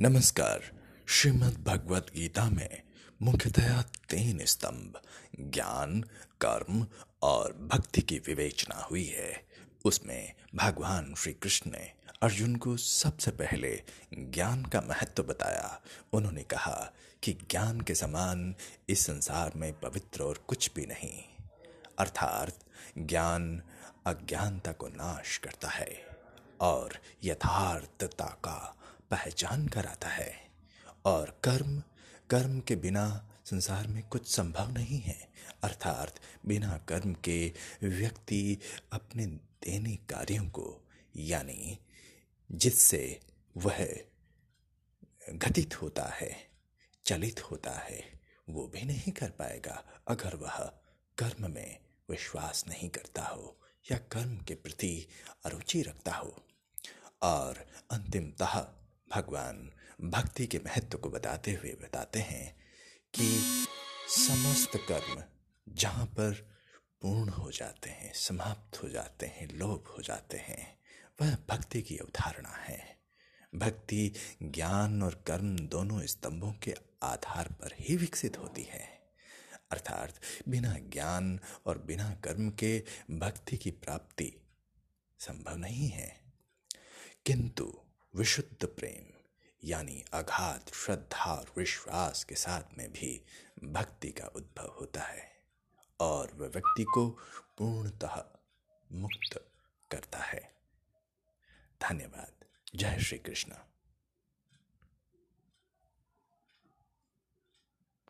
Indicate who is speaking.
Speaker 1: नमस्कार। श्रीमद् भगवत गीता में मुख्यतया तीन स्तंभ, ज्ञान, कर्म और भक्ति की विवेचना हुई है। उसमें भगवान श्री कृष्ण ने अर्जुन को सबसे पहले ज्ञान का महत्व बताया। उन्होंने कहा कि ज्ञान के समान इस संसार में पवित्र और कुछ भी नहीं, अर्थात ज्ञान अज्ञानता को नाश करता है और यथार्थता का पहचान कराता है। और कर्म कर्म के बिना संसार में कुछ संभव नहीं है। अर्थात बिना कर्म के व्यक्ति अपने दैनिक कार्यों को, यानी जिससे वह घटित होता है, चलित होता है, वो भी नहीं कर पाएगा। अगर वह कर्म में विश्वास नहीं करता हो या कर्म के प्रति अरुचि रखता हो। और अंतिमतः भगवान भक्ति के महत्व को बताते हुए बताते हैं कि समस्त कर्म जहाँ पर पूर्ण हो जाते हैं, समाप्त हो जाते हैं लोभ हो जाते हैं, वह भक्ति की अवधारणा है। भक्ति, ज्ञान और कर्म दोनों स्तंभों के आधार पर ही विकसित होती है। अर्थात बिना ज्ञान और बिना कर्म के भक्ति की प्राप्ति संभव नहीं है। किंतु विशुद्ध प्रेम, यानी अगाध श्रद्धा और विश्वास के साथ में भी भक्ति का उद्भव होता है और वह व्यक्ति को पूर्णतः मुक्त करता है। धन्यवाद। जय श्री कृष्ण।